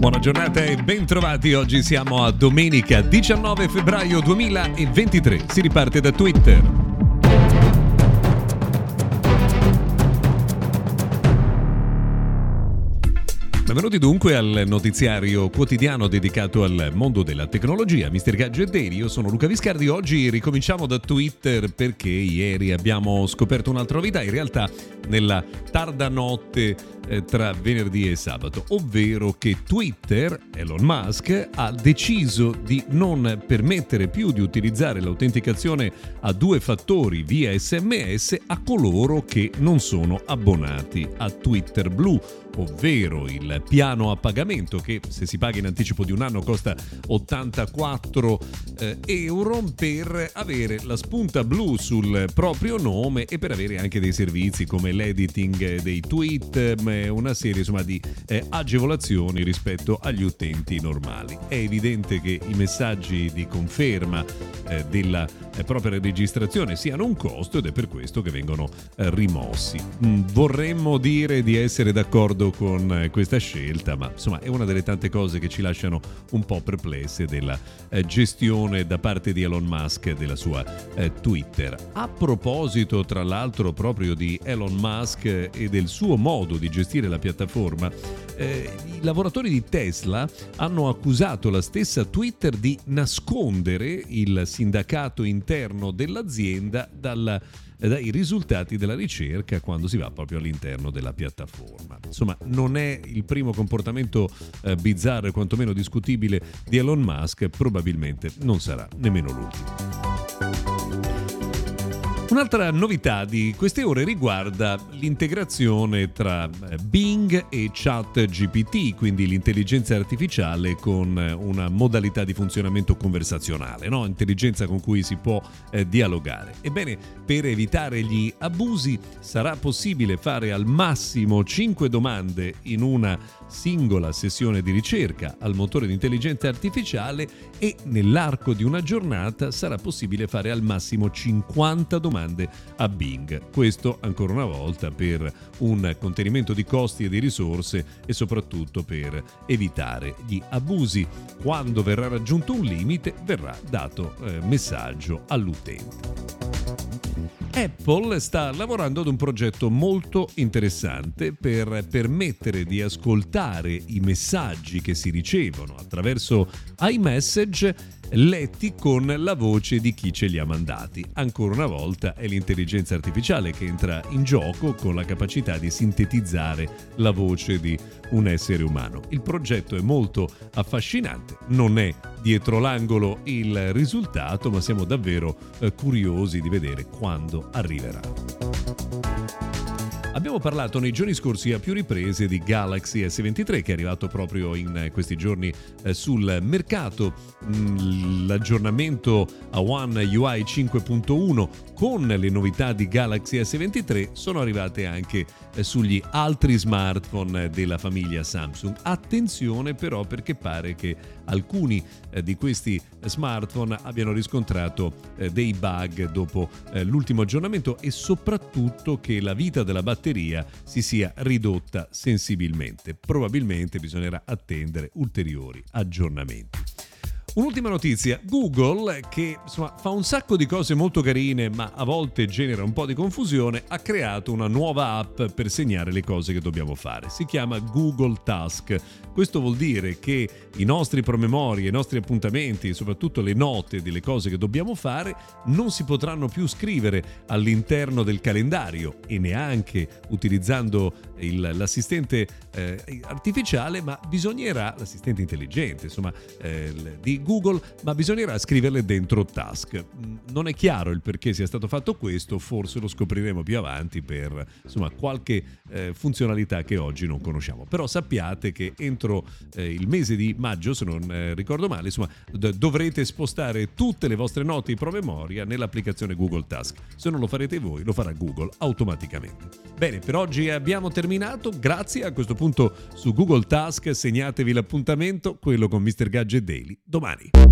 Buona giornata e bentrovati. Oggi siamo a domenica 19 febbraio 2023. Si riparte da Twitter. Benvenuti dunque al notiziario quotidiano dedicato al mondo della tecnologia. Mr. Gadget Daily, io sono Luca Viscardi. Oggi ricominciamo da Twitter perché ieri abbiamo scoperto un'altra novità. In realtà, nella tarda notte eh, tra venerdì e sabato, ovvero che Twitter, Elon Musk, ha deciso di non permettere più di utilizzare l'autenticazione a due fattori via sms a coloro che non sono abbonati a Twitter Blue, ovvero il piano a pagamento che se si paga in anticipo di un anno costa 84 eh, euro per avere la spunta blu sul proprio nome e per avere anche dei servizi come l'editing dei tweet, una serie insomma, di eh, agevolazioni rispetto agli utenti normali. È evidente che i messaggi di conferma eh, della eh, propria registrazione siano un costo ed è per questo che vengono eh, rimossi. Mm, vorremmo dire di essere d'accordo con eh, questa scelta, ma insomma è una delle tante cose che ci lasciano un po' perplesse della eh, gestione da parte di Elon Musk della sua Twitter. A proposito, tra l'altro, proprio di Elon Musk e del suo modo di gestire la piattaforma, eh, i lavoratori di Tesla hanno accusato la stessa Twitter di nascondere il sindacato interno dell'azienda dalla dai risultati della ricerca quando si va proprio all'interno della piattaforma. Insomma, non è il primo comportamento eh, bizzarro e quantomeno discutibile di Elon Musk, probabilmente non sarà nemmeno l'ultimo. Un'altra novità di queste ore riguarda l'integrazione tra eh, Bing e ChatGPT, quindi l'intelligenza artificiale con eh, una modalità di funzionamento conversazionale, no? intelligenza con cui si può eh, dialogare. Ebbene, per evitare gli abusi sarà possibile fare al massimo 5 domande in una singola sessione di ricerca al motore di intelligenza artificiale e nell'arco di una giornata sarà possibile fare al massimo 50 domande a Bing. Questo ancora una volta per un contenimento di costi e di risorse e soprattutto per evitare gli abusi. Quando verrà raggiunto un limite verrà dato eh, messaggio all'utente. Apple sta lavorando ad un progetto molto interessante per permettere di ascoltare i messaggi che si ricevono attraverso iMessage letti con la voce di chi ce li ha mandati. Ancora una volta è l'intelligenza artificiale che entra in gioco con la capacità di sintetizzare la voce di un essere umano. Il progetto è molto affascinante, non è dietro l'angolo il risultato, ma siamo davvero eh, curiosi di vedere quando arriverà. Abbiamo parlato nei giorni scorsi a più riprese di Galaxy S23 che è arrivato proprio in questi giorni eh, sul mercato. Mm, l'aggiornamento a One UI 5.1 con le novità di Galaxy S23 sono arrivate anche eh, sugli altri smartphone della famiglia Samsung. Attenzione però perché pare che alcuni eh, di questi smartphone abbiano riscontrato dei bug dopo l'ultimo aggiornamento e soprattutto che la vita della batteria si sia ridotta sensibilmente. Probabilmente bisognerà attendere ulteriori aggiornamenti. Un'ultima notizia, Google che insomma, fa un sacco di cose molto carine ma a volte genera un po' di confusione, ha creato una nuova app per segnare le cose che dobbiamo fare. Si chiama Google Task. Questo vuol dire che i nostri promemori, i nostri appuntamenti soprattutto le note delle cose che dobbiamo fare non si potranno più scrivere all'interno del calendario e neanche utilizzando il, l'assistente eh, artificiale, ma bisognerà, l'assistente intelligente, insomma, eh, di Google, ma bisognerà scriverle dentro Task. Mm, non è chiaro il perché sia stato fatto questo, forse lo scopriremo più avanti per insomma, qualche eh, funzionalità che oggi non conosciamo. Però sappiate che entro eh, il mese di maggio, se non eh, ricordo male, insomma, d- dovrete spostare tutte le vostre note in promemoria nell'applicazione Google Task. Se non lo farete voi, lo farà Google automaticamente. Bene, per oggi abbiamo terminato. Grazie. A questo punto su Google Task segnatevi l'appuntamento, quello con Mr. Gadget Daily, domani. plenty.